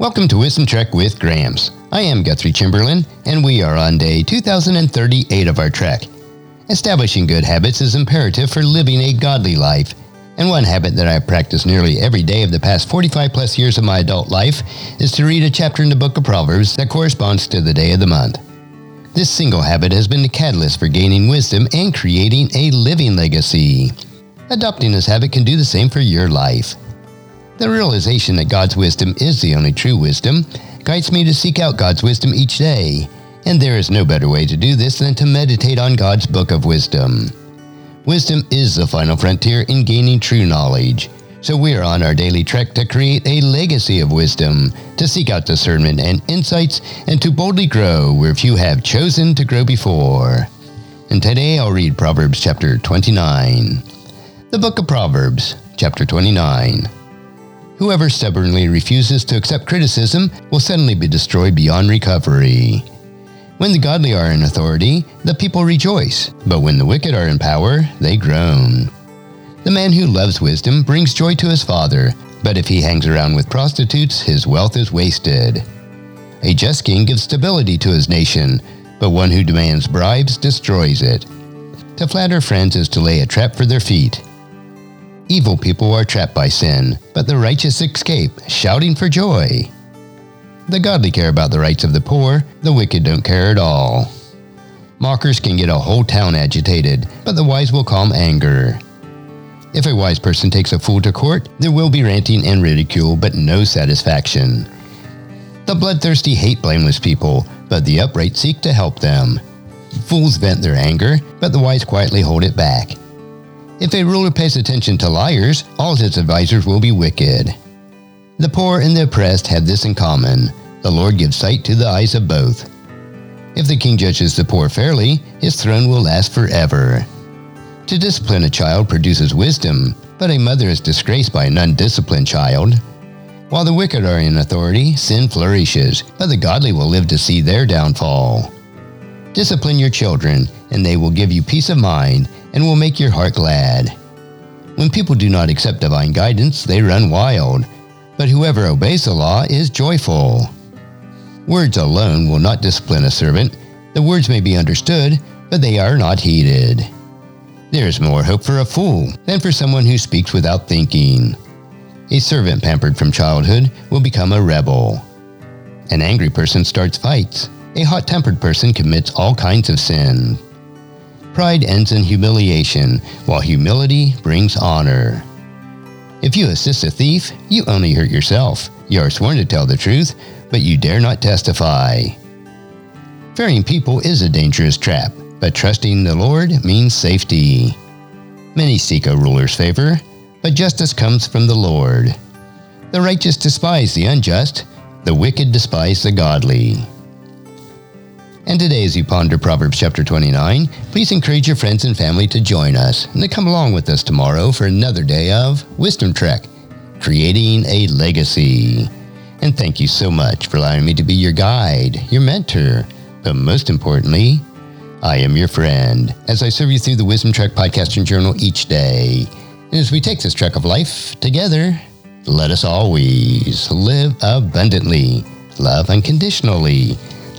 Welcome to Wisdom Trek with Gramps. I am Guthrie Chamberlain, and we are on day 2038 of our trek. Establishing good habits is imperative for living a godly life, and one habit that I have practiced nearly every day of the past 45 plus years of my adult life is to read a chapter in the book of Proverbs that corresponds to the day of the month. This single habit has been the catalyst for gaining wisdom and creating a living legacy. Adopting this habit can do the same for your life. The realization that God's wisdom is the only true wisdom guides me to seek out God's wisdom each day, and there is no better way to do this than to meditate on God's book of wisdom. Wisdom is the final frontier in gaining true knowledge, so we are on our daily trek to create a legacy of wisdom, to seek out discernment and insights, and to boldly grow where few have chosen to grow before. And today I'll read Proverbs chapter 29. The book of Proverbs, chapter 29. Whoever stubbornly refuses to accept criticism will suddenly be destroyed beyond recovery. When the godly are in authority, the people rejoice, but when the wicked are in power, they groan. The man who loves wisdom brings joy to his father, but if he hangs around with prostitutes, his wealth is wasted. A just king gives stability to his nation, but one who demands bribes destroys it. To flatter friends is to lay a trap for their feet. Evil people are trapped by sin, but the righteous escape, shouting for joy. The godly care about the rights of the poor, the wicked don't care at all. Mockers can get a whole town agitated, but the wise will calm anger. If a wise person takes a fool to court, there will be ranting and ridicule, but no satisfaction. The bloodthirsty hate blameless people, but the upright seek to help them. Fools vent their anger, but the wise quietly hold it back. If a ruler pays attention to liars, all his advisers will be wicked. The poor and the oppressed have this in common the Lord gives sight to the eyes of both. If the king judges the poor fairly, his throne will last forever. To discipline a child produces wisdom, but a mother is disgraced by an undisciplined child. While the wicked are in authority, sin flourishes, but the godly will live to see their downfall. Discipline your children, and they will give you peace of mind and will make your heart glad. When people do not accept divine guidance, they run wild, but whoever obeys the law is joyful. Words alone will not discipline a servant. The words may be understood, but they are not heeded. There is more hope for a fool than for someone who speaks without thinking. A servant pampered from childhood will become a rebel. An angry person starts fights. A hot tempered person commits all kinds of sin. Pride ends in humiliation, while humility brings honor. If you assist a thief, you only hurt yourself. You are sworn to tell the truth, but you dare not testify. Fearing people is a dangerous trap, but trusting the Lord means safety. Many seek a ruler's favor, but justice comes from the Lord. The righteous despise the unjust, the wicked despise the godly. And today, as you ponder Proverbs chapter 29, please encourage your friends and family to join us and to come along with us tomorrow for another day of Wisdom Trek, creating a legacy. And thank you so much for allowing me to be your guide, your mentor, but most importantly, I am your friend as I serve you through the Wisdom Trek podcast and journal each day. And as we take this trek of life together, let us always live abundantly, love unconditionally,